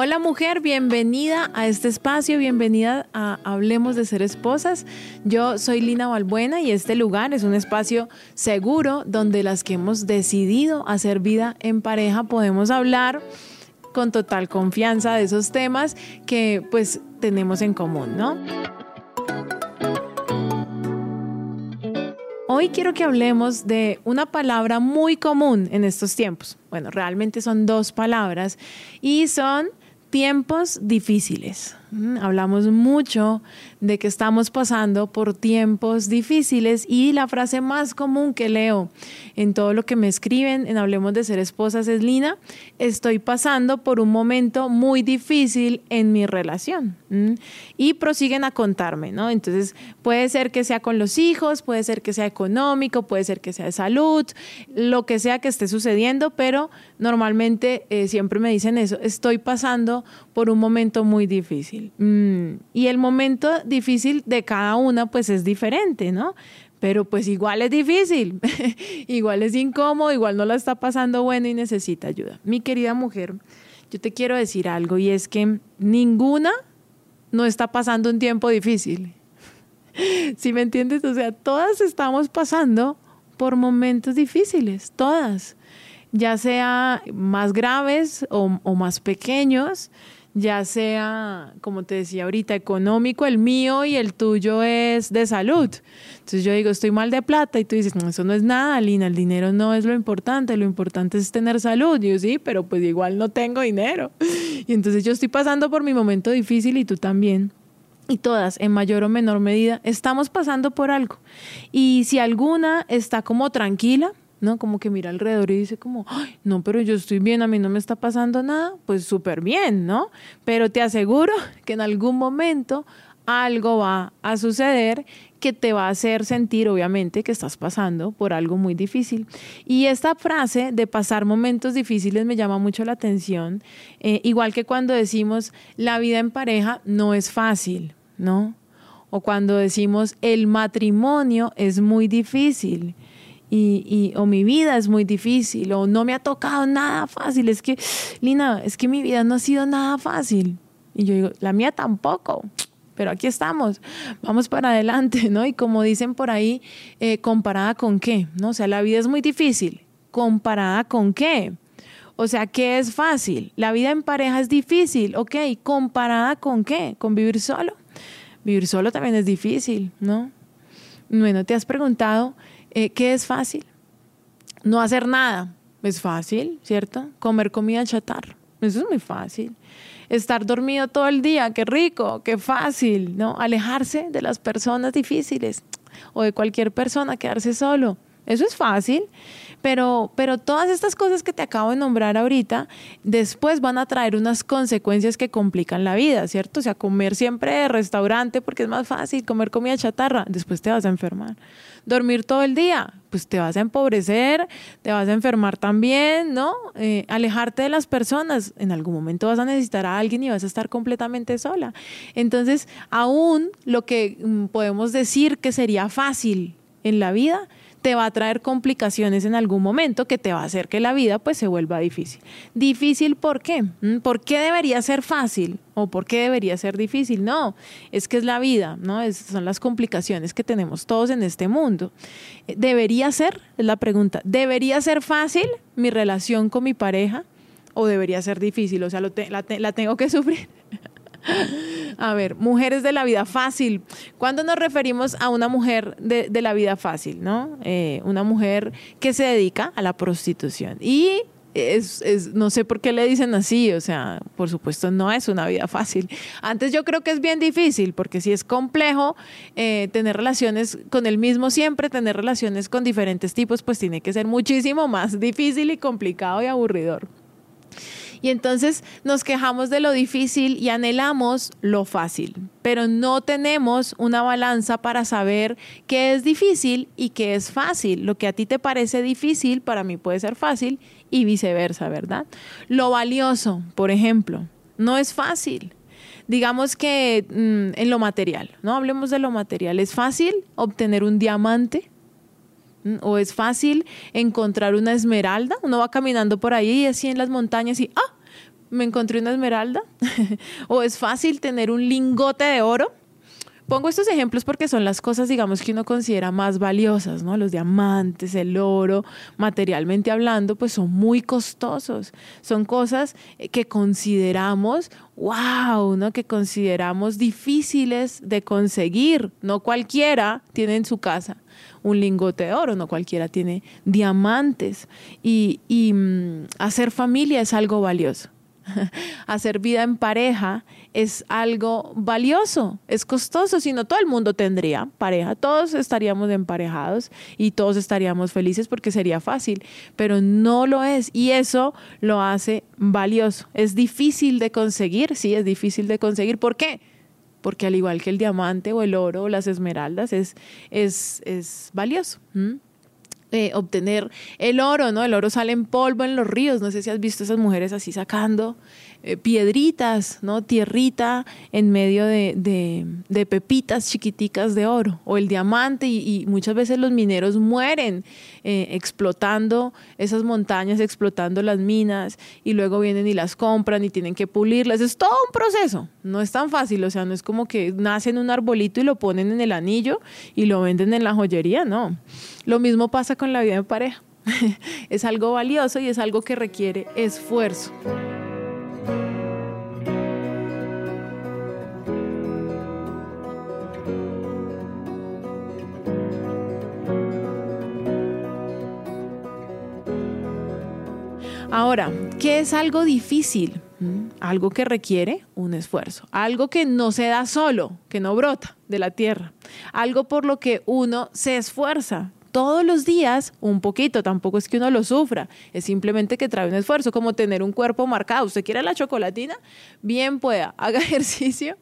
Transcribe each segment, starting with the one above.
Hola mujer, bienvenida a este espacio, bienvenida a Hablemos de ser esposas. Yo soy Lina Balbuena y este lugar es un espacio seguro donde las que hemos decidido hacer vida en pareja podemos hablar con total confianza de esos temas que pues tenemos en común, ¿no? Hoy quiero que hablemos de una palabra muy común en estos tiempos. Bueno, realmente son dos palabras y son tiempos difíciles. Mm, hablamos mucho de que estamos pasando por tiempos difíciles y la frase más común que leo en todo lo que me escriben en Hablemos de ser esposas es Lina, estoy pasando por un momento muy difícil en mi relación. Y prosiguen a contarme, ¿no? Entonces puede ser que sea con los hijos, puede ser que sea económico, puede ser que sea de salud, lo que sea que esté sucediendo, pero normalmente eh, siempre me dicen eso, estoy pasando por un momento muy difícil. Mm, y el momento difícil de cada una pues es diferente, ¿no? Pero pues igual es difícil, igual es incómodo, igual no la está pasando bueno y necesita ayuda. Mi querida mujer, yo te quiero decir algo y es que ninguna no está pasando un tiempo difícil. ¿Sí me entiendes? O sea, todas estamos pasando por momentos difíciles, todas, ya sea más graves o más pequeños, ya sea, como te decía ahorita, económico, el mío y el tuyo es de salud. Entonces yo digo, estoy mal de plata y tú dices, no, eso no es nada, Lina, el dinero no es lo importante, lo importante es tener salud. Y yo sí, pero pues igual no tengo dinero. Y entonces yo estoy pasando por mi momento difícil y tú también y todas, en mayor o menor medida, estamos pasando por algo. Y si alguna está como tranquila, ¿no? Como que mira alrededor y dice como, no, pero yo estoy bien, a mí no me está pasando nada, pues súper bien, ¿no? Pero te aseguro que en algún momento algo va a suceder que te va a hacer sentir, obviamente, que estás pasando por algo muy difícil. Y esta frase de pasar momentos difíciles me llama mucho la atención, eh, igual que cuando decimos, la vida en pareja no es fácil, ¿no? O cuando decimos, el matrimonio es muy difícil y, o mi vida es muy difícil o no me ha tocado nada fácil. Es que, Lina, es que mi vida no ha sido nada fácil. Y yo digo, la mía tampoco, pero aquí estamos, vamos para adelante, ¿no? Y como dicen por ahí, eh, comparada con qué, ¿no? O sea, la vida es muy difícil, comparada con qué. O sea, ¿qué es fácil? La vida en pareja es difícil, ok, comparada con qué? ¿Con vivir solo? Vivir solo también es difícil, ¿no? Bueno, ¿te has preguntado eh, ¿Qué es fácil? No hacer nada es fácil, ¿cierto? Comer comida chatarra, eso es muy fácil. Estar dormido todo el día, qué rico, qué fácil, ¿no? Alejarse de las personas difíciles o de cualquier persona, quedarse solo, eso es fácil. Pero, pero todas estas cosas que te acabo de nombrar ahorita, después van a traer unas consecuencias que complican la vida, ¿cierto? O sea, comer siempre de restaurante porque es más fácil, comer comida chatarra, después te vas a enfermar. Dormir todo el día, pues te vas a empobrecer, te vas a enfermar también, ¿no? Eh, alejarte de las personas, en algún momento vas a necesitar a alguien y vas a estar completamente sola. Entonces, aún lo que mm, podemos decir que sería fácil en la vida, te va a traer complicaciones en algún momento que te va a hacer que la vida pues se vuelva difícil. ¿Difícil por qué? ¿Mm? ¿Por qué debería ser fácil? ¿O por qué debería ser difícil? No, es que es la vida, ¿no? son las complicaciones que tenemos todos en este mundo. ¿Debería ser? Es la pregunta. ¿Debería ser fácil mi relación con mi pareja? ¿O debería ser difícil? O sea, la tengo que sufrir. A ver, mujeres de la vida fácil. ¿Cuándo nos referimos a una mujer de, la vida fácil, no? Eh, una mujer que se dedica a la prostitución. Y es, no sé por qué le dicen así, o sea, por supuesto no es una vida fácil. Antes yo creo que es bien difícil, porque si es complejo eh, tener relaciones con el mismo siempre, tener relaciones con diferentes tipos, pues tiene que ser muchísimo más difícil y complicado y aburridor. Y entonces nos quejamos de lo difícil y anhelamos lo fácil, pero no tenemos una balanza para saber qué es difícil y qué es fácil. Lo que a ti te parece difícil, para mí puede ser fácil y viceversa, ¿verdad? Lo valioso, por ejemplo, no es fácil. Digamos que mm, en lo material, ¿no? Hablemos de lo material. ¿Es fácil obtener un diamante? O es fácil encontrar una esmeralda. Uno va caminando por ahí y así en las montañas y ¡ah! me encontré una esmeralda? ¿O es fácil tener un lingote de oro? Pongo estos ejemplos porque son las cosas, digamos, que uno considera más valiosas, ¿no? Los diamantes, el oro, materialmente hablando, pues son muy costosos. Son cosas que consideramos, wow, ¿no? Que consideramos difíciles de conseguir. No cualquiera tiene en su casa un lingote de oro, no cualquiera tiene diamantes. Y, y mm, hacer familia es algo valioso. hacer vida en pareja es algo valioso, es costoso, si no todo el mundo tendría pareja, todos estaríamos emparejados y todos estaríamos felices porque sería fácil, pero no lo es y eso lo hace valioso. Es difícil de conseguir, sí, es difícil de conseguir. ¿Por qué? Porque al igual que el diamante o el oro o las esmeraldas, es, es, es valioso. Eh, obtener el oro, ¿no? El oro sale en polvo en los ríos. No sé si has visto esas mujeres así sacando eh, piedritas, ¿no? Tierrita en medio de, de, pepitas chiquiticas de oro o el diamante y, muchas veces los mineros mueren eh, explotando esas montañas, explotando las minas y luego vienen y las compran y tienen que pulirlas. Es todo un proceso, no es tan fácil, o sea, no es como que nacen un arbolito y lo ponen en el anillo y lo venden en la joyería, no. Lo mismo pasa con la vida de pareja. es algo valioso y es algo que requiere esfuerzo. Ahora, ¿qué es algo difícil? Mm, algo que requiere un esfuerzo, algo que no se da solo, que no brota de la tierra, algo por lo que uno se esfuerza todos los días un poquito, tampoco es que uno lo sufra, es simplemente que trae un esfuerzo, como tener un cuerpo marcado. ¿Usted quiere la chocolatina? Bien pueda, haga ejercicio,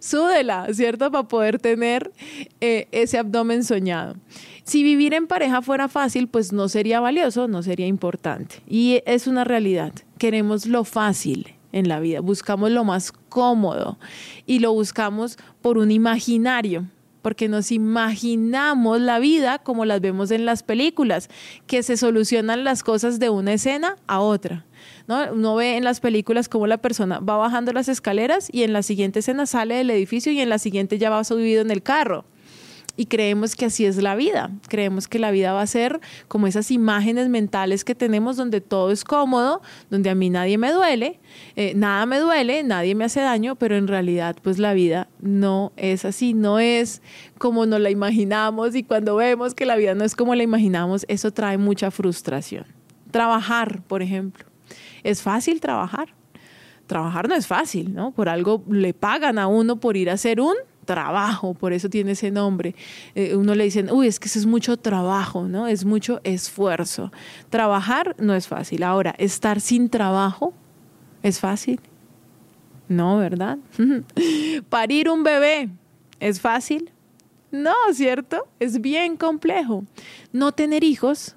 súdela, ¿cierto? Para poder tener eh, ese abdomen soñado. Si vivir en pareja fuera fácil, pues no sería valioso, no sería importante. Y es una realidad. Queremos lo fácil en la vida, buscamos lo más cómodo y lo buscamos por un imaginario porque nos imaginamos la vida como las vemos en las películas, que se solucionan las cosas de una escena a otra. ¿No? Uno ve en las películas cómo la persona va bajando las escaleras y en la siguiente escena sale del edificio y en la siguiente ya va subido en el carro y creemos que así es la vida. Creemos que la vida va a ser como esas imágenes mentales que tenemos donde todo es cómodo, donde a mí nadie me duele, eh, nada me duele, nadie me hace daño, pero en realidad pues la vida no es así, no es como nos la imaginamos y cuando vemos que la vida no es como la imaginamos, eso trae mucha frustración. Trabajar, por ejemplo. ¿Es fácil trabajar? Trabajar no es fácil, ¿no? Por algo le pagan a uno por ir a hacer un trabajo, por eso tiene ese nombre. Eh, uno le dicen, uy, es que eso es mucho trabajo, ¿no? Es mucho esfuerzo. Trabajar no es fácil. Ahora, estar sin trabajo es fácil. No, ¿verdad? Parir un bebé es fácil. No, ¿cierto? Es bien complejo. No tener hijos,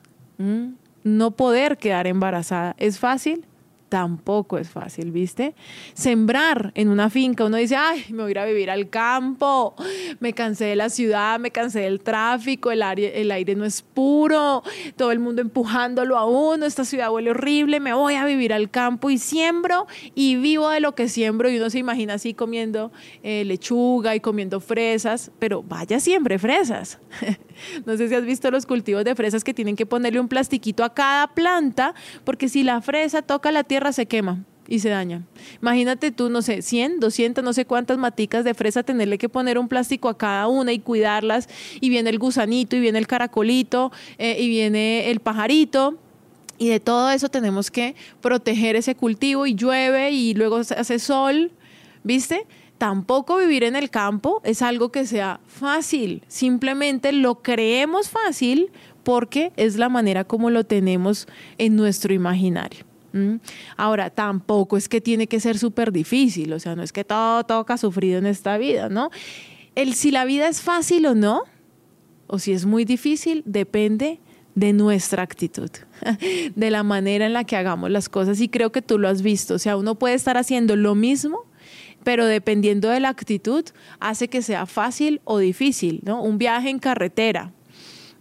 no poder quedar embarazada, ¿es fácil? Tampoco es fácil, ¿viste? Sembrar en una finca, uno dice, ay, me voy a ir a vivir al campo, me cansé de la ciudad, me cansé del tráfico, el aire, el aire no es puro, todo el mundo empujándolo a uno, esta ciudad huele horrible, me voy a vivir al campo y siembro y vivo de lo que siembro y uno se imagina así comiendo eh, lechuga y comiendo fresas, pero vaya siempre fresas. no sé si has visto los cultivos de fresas que tienen que ponerle un plastiquito a cada planta, porque si la fresa toca la tierra, se quema y se daña. Imagínate tú, no sé, 100, 200, no sé cuántas maticas de fresa, tenerle que poner un plástico a cada una y cuidarlas, y viene el gusanito, y viene el caracolito, eh, y viene el pajarito. Y de todo eso tenemos que proteger ese cultivo y llueve y luego hace sol, ¿viste? Tampoco vivir en el campo es algo que sea fácil, simplemente lo creemos fácil porque es la manera como lo tenemos en nuestro imaginario. Ahora, tampoco es que tiene que ser súper difícil, o sea, no es que todo toca sufrido en esta vida, ¿no? El si la vida es fácil o no, o si es muy difícil, depende de nuestra actitud, de la manera en la que hagamos las cosas y creo que tú lo has visto, o sea, uno puede estar haciendo lo mismo, pero dependiendo de la actitud hace que sea fácil o difícil, ¿no? Un viaje en carretera,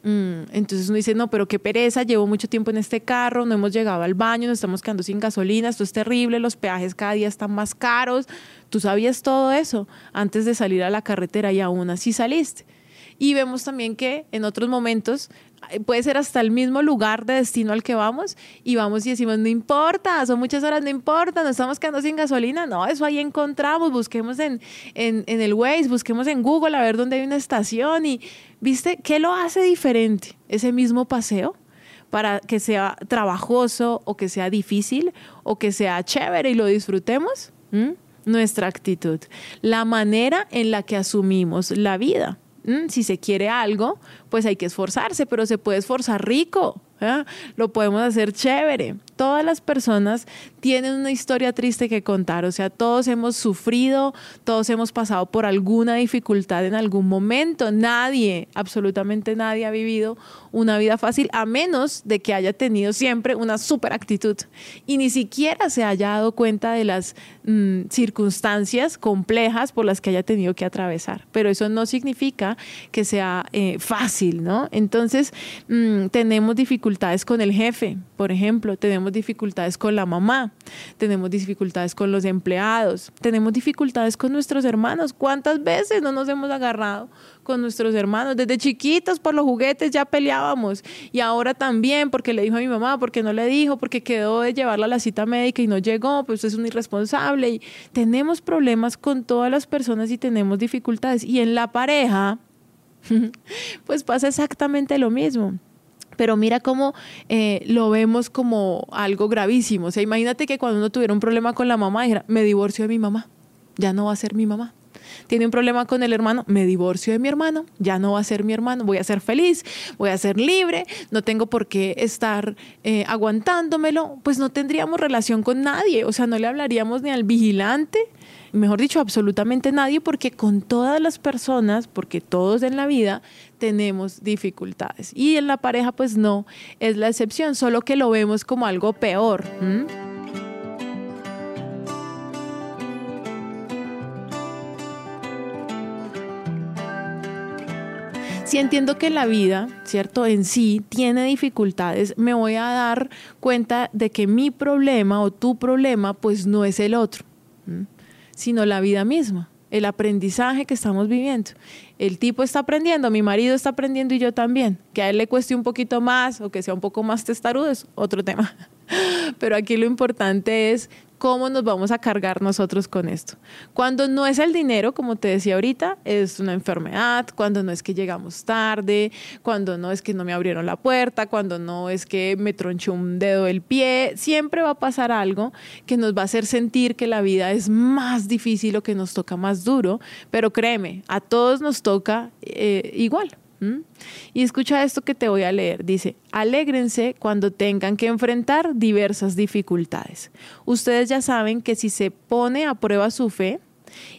Mm, entonces uno dice, no, pero qué pereza, llevo mucho tiempo en este carro, no hemos llegado al baño, nos estamos quedando sin gasolina, esto es terrible, los peajes cada día están más caros. Tú sabías todo eso antes de salir a la carretera y aún así saliste. Y vemos también que en otros momentos eh, puede ser hasta el mismo lugar de destino al que vamos y vamos y decimos, no importa, son muchas horas, no importa, nos estamos quedando sin gasolina. No, eso ahí encontramos, busquemos en, en, el Waze, busquemos en Google a ver dónde hay una estación y, ¿viste? ¿Qué lo hace diferente ese mismo paseo? para que sea trabajoso o que sea difícil o que sea chévere y lo disfrutemos? Nuestra actitud, la manera en la que asumimos la vida. Mm, si se quiere algo, pues hay que esforzarse, pero se puede esforzar rico. ¿Eh? Lo podemos hacer chévere. Todas las personas tienen una historia triste que contar, o sea, todos hemos sufrido, todos hemos pasado por alguna dificultad en algún momento. Nadie, absolutamente nadie ha vivido una vida fácil a menos de que haya tenido siempre una super actitud y ni siquiera se haya dado cuenta de las mm, circunstancias complejas por las que haya tenido que atravesar. Pero eso no significa que sea eh, fácil, ¿no? Entonces, mm, tenemos dificultades con el jefe, por ejemplo, tenemos dificultades con la mamá, tenemos dificultades con los empleados, tenemos dificultades con nuestros hermanos. ¿Cuántas veces no nos hemos agarrado con nuestros hermanos? Desde chiquitos por los juguetes ya peleábamos. Y ahora también porque le dijo a mi mamá, porque no le dijo, porque quedó de llevarla a la cita médica y no llegó, pues es un irresponsable. Y tenemos problemas con todas las personas y tenemos dificultades. Y en la pareja pues pasa exactamente lo mismo pero mira cómo eh, lo vemos como algo gravísimo. O sea, imagínate que cuando uno tuviera un problema con la mamá, dijera, me divorcio de mi mamá, ya no va a ser mi mamá. Tiene un problema con el hermano, me divorcio de mi hermano, ya no va a ser mi hermano, voy a ser feliz, voy a ser libre, no tengo por qué estar eh, aguantándomelo, pues no tendríamos relación con nadie, o sea, no le hablaríamos ni al vigilante, mejor dicho, absolutamente nadie, porque con todas las personas, porque todos en la vida tenemos dificultades. Y en la pareja, pues no, es la excepción, solo que lo vemos como algo peor. si entiendo que la vida, ¿cierto? En sí tiene dificultades, me voy a dar cuenta de que mi problema o tu problema pues no es el otro sino la vida misma, el aprendizaje que estamos viviendo. El tipo está aprendiendo, mi marido está aprendiendo y yo también. Que a él le cueste un poquito más o que sea un poco más testarudo es otro tema. Pero aquí lo importante es ¿Cómo nos vamos a cargar nosotros con esto? Cuando no es el dinero, como te decía ahorita, es una enfermedad, cuando no es que llegamos tarde, cuando no es que no me abrieron la puerta, cuando no es que me tronchó un dedo del pie, siempre va a pasar algo que nos va a hacer sentir que la vida es más difícil o que nos toca más duro, pero créeme, a todos nos toca eh, igual. Y escucha esto que te voy a leer. Dice, alégrense cuando tengan que enfrentar diversas dificultades. Ustedes ya saben que si se pone a prueba su fe,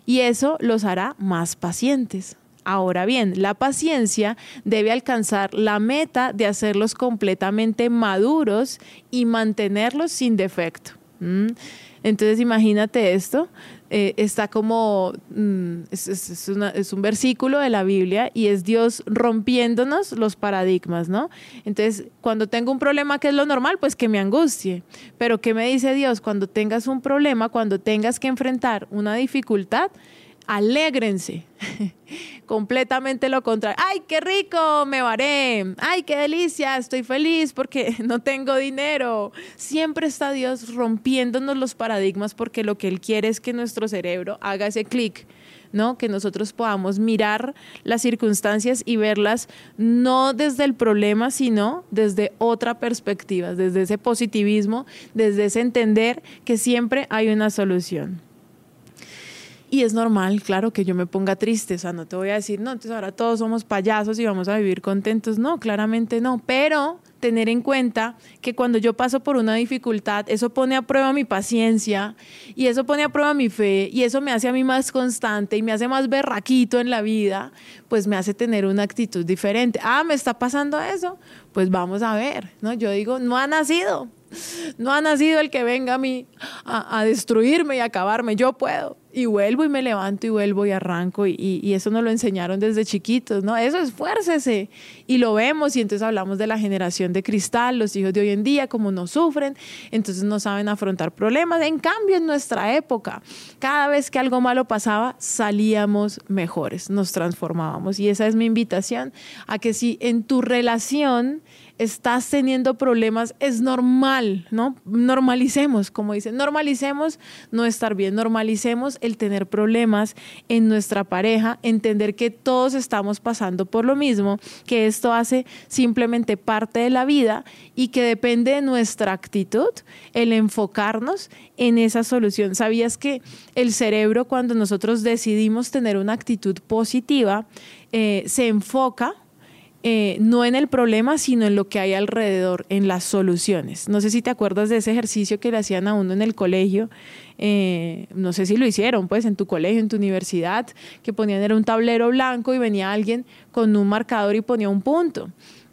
y eso los hará más pacientes. Ahora bien, la paciencia debe alcanzar la meta de hacerlos completamente maduros y mantenerlos sin defecto. Entonces imagínate esto, eh, está como, mm, es, un versículo de la Biblia y es Dios rompiéndonos los paradigmas, ¿no? Entonces, cuando tengo un problema, ¿qué es lo normal? Pues que me angustie. Pero ¿qué me dice Dios? Cuando tengas un problema, cuando tengas que enfrentar una dificultad, alégrense. Completamente lo contrario. ¡Ay, qué rico! Me varé. ¡Ay, qué delicia! Estoy feliz porque no tengo dinero. Siempre está Dios rompiéndonos los paradigmas porque lo que Él quiere es que nuestro cerebro haga ese clic. ¿no? Que nosotros podamos mirar las circunstancias y verlas no desde el problema, sino desde otra perspectiva, desde ese positivismo, desde ese entender que siempre hay una solución. Y es normal, claro, que yo me ponga triste. O sea, no te voy a decir, no, entonces ahora todos somos payasos y vamos a vivir contentos. No, claramente no. Pero tener en cuenta que cuando yo paso por una dificultad, eso pone a prueba mi paciencia y eso pone a prueba mi fe y eso me hace a mí más constante y me hace más berraquito en la vida, pues me hace tener una actitud diferente. Ah, me está pasando eso, pues vamos a ver, ¿no? Yo digo, no ha nacido, no ha nacido el que venga a mí a, destruirme y acabarme. Yo puedo. Y vuelvo y me levanto y vuelvo y arranco y, y, eso nos lo enseñaron desde chiquitos, ¿no? Eso esfuércese y lo vemos y entonces hablamos de la generación de cristal, los hijos de hoy en día, como no sufren, entonces no saben afrontar problemas. En cambio, en nuestra época, cada vez que algo malo pasaba, salíamos mejores, nos transformábamos y esa es mi invitación a que si en tu relación estás teniendo problemas, es normal, ¿no? Normalicemos, como dicen, normalicemos no estar bien, normalicemos el tener problemas en nuestra pareja, entender que todos estamos pasando por lo mismo, que esto hace simplemente parte de la vida y que depende de nuestra actitud el enfocarnos en esa solución. ¿Sabías que el cerebro cuando nosotros decidimos tener una actitud positiva, eh, se enfoca eh, no en el problema, sino en lo que hay alrededor, en las soluciones. No sé si te acuerdas de ese ejercicio que le hacían a uno en el colegio, eh, no sé si lo hicieron, pues en tu colegio, en tu universidad, que ponían era un tablero blanco y venía alguien con un marcador y ponía un punto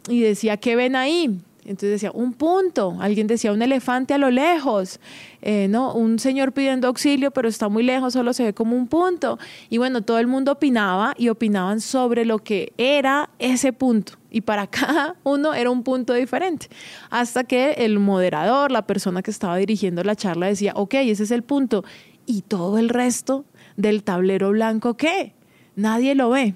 y decía, ¿qué ven ahí? Entonces decía, un punto. Alguien decía, un elefante a lo lejos. Eh, ¿no? Un señor pidiendo auxilio, pero está muy lejos, solo se ve como un punto. Y bueno, todo el mundo opinaba y opinaban sobre lo que era ese punto. Y para cada uno era un punto diferente. Hasta que el moderador, la persona que estaba dirigiendo la charla, decía, ok, ese es el punto. ¿Y todo el resto del tablero blanco qué? Nadie lo ve.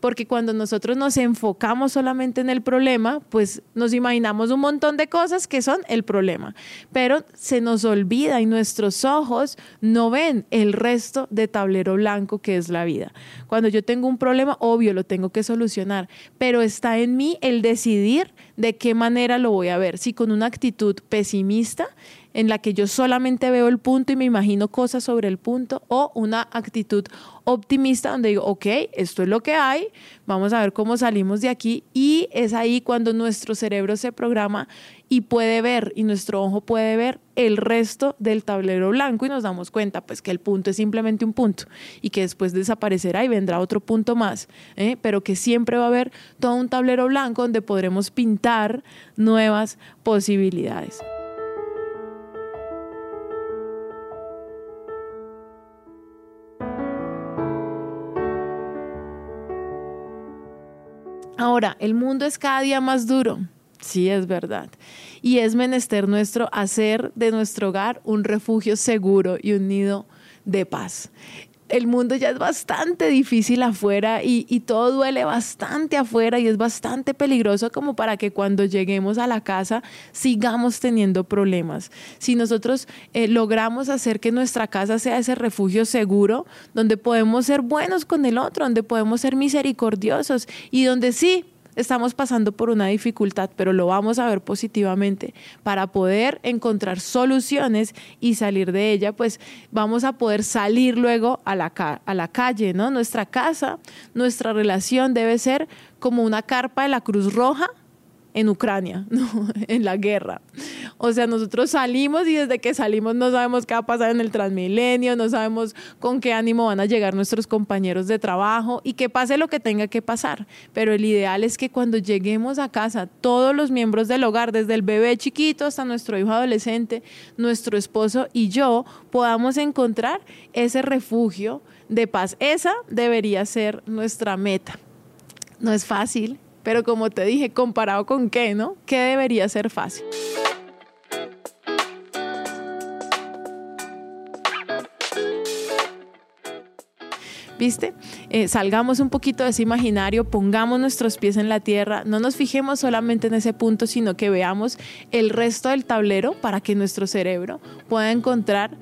Porque cuando nosotros nos enfocamos solamente en el problema, pues nos imaginamos un montón de cosas que son el problema, pero se nos olvida y nuestros ojos no ven el resto de tablero blanco que es la vida. Cuando yo tengo un problema, obvio, lo tengo que solucionar, pero está en mí el decidir de qué manera lo voy a ver. Si con una actitud pesimista, en la que yo solamente veo el punto y me imagino cosas sobre el punto, o una actitud optimista donde digo, ok, esto es lo que hay, vamos a ver cómo salimos de aquí y es ahí cuando nuestro cerebro se programa y puede ver y nuestro ojo puede ver el resto del tablero blanco y nos damos cuenta pues que el punto es simplemente un punto y que después desaparecerá y vendrá otro punto más, ¿eh? pero que siempre va a haber todo un tablero blanco donde podremos pintar nuevas posibilidades. Ahora, el mundo es cada día más duro. Sí, es verdad. Y es menester nuestro hacer de nuestro hogar un refugio seguro y un nido de paz el mundo ya es bastante difícil afuera y, todo duele bastante afuera y es bastante peligroso como para que cuando lleguemos a la casa sigamos teniendo problemas. Si nosotros eh, logramos hacer que nuestra casa sea ese refugio seguro, donde podemos ser buenos con el otro, donde podemos ser misericordiosos y donde sí, estamos pasando por una dificultad, pero lo vamos a ver positivamente para poder encontrar soluciones y salir de ella, pues vamos a poder salir luego a la, a la calle, ¿no? Nuestra casa, nuestra relación debe ser como una carpa de la Cruz Roja en Ucrania, en la guerra. O sea, nosotros salimos y desde que salimos no sabemos qué va a pasar en el Transmilenio, no sabemos con qué ánimo van a llegar nuestros compañeros de trabajo y que pase lo que tenga que pasar. Pero el ideal es que cuando lleguemos a casa, todos los miembros del hogar, desde el bebé chiquito hasta nuestro hijo adolescente, nuestro esposo y yo, podamos encontrar ese refugio de paz. Esa debería ser nuestra meta. No es fácil, pero como te dije, comparado con qué, ¿no? ¿Qué debería ser fácil? ¿Viste? Eh, salgamos un poquito de ese imaginario, pongamos nuestros pies en la tierra, no nos fijemos solamente en ese punto, sino que veamos el resto del tablero para que nuestro cerebro pueda encontrar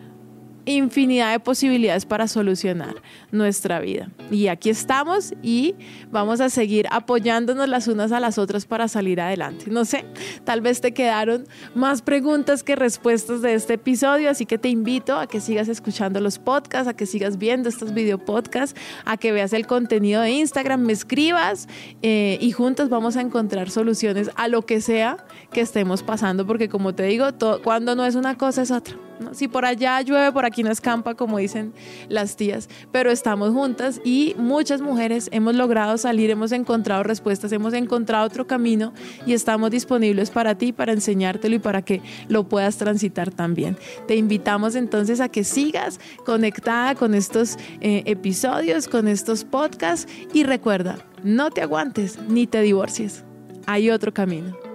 infinidad de posibilidades para solucionar nuestra vida. Y aquí estamos y vamos a seguir apoyándonos las unas a las otras para salir adelante. No sé, tal vez te quedaron más preguntas que respuestas de este episodio, así que te invito a que sigas escuchando los podcasts, a que sigas viendo estos video podcasts, a que veas el contenido de Instagram, me escribas eh, y juntos vamos a encontrar soluciones a lo que sea que estemos pasando, porque como te digo, cuando no es una cosa es otra. Si por allá llueve, por aquí no escampa, como dicen las tías, pero estamos juntas y muchas mujeres hemos logrado salir, hemos encontrado respuestas, hemos encontrado otro camino y estamos disponibles para ti, para enseñártelo y para que lo puedas transitar también. Te invitamos entonces a que sigas conectada con estos eh, episodios, con estos podcasts y recuerda, no te aguantes ni te divorcies. Hay otro camino.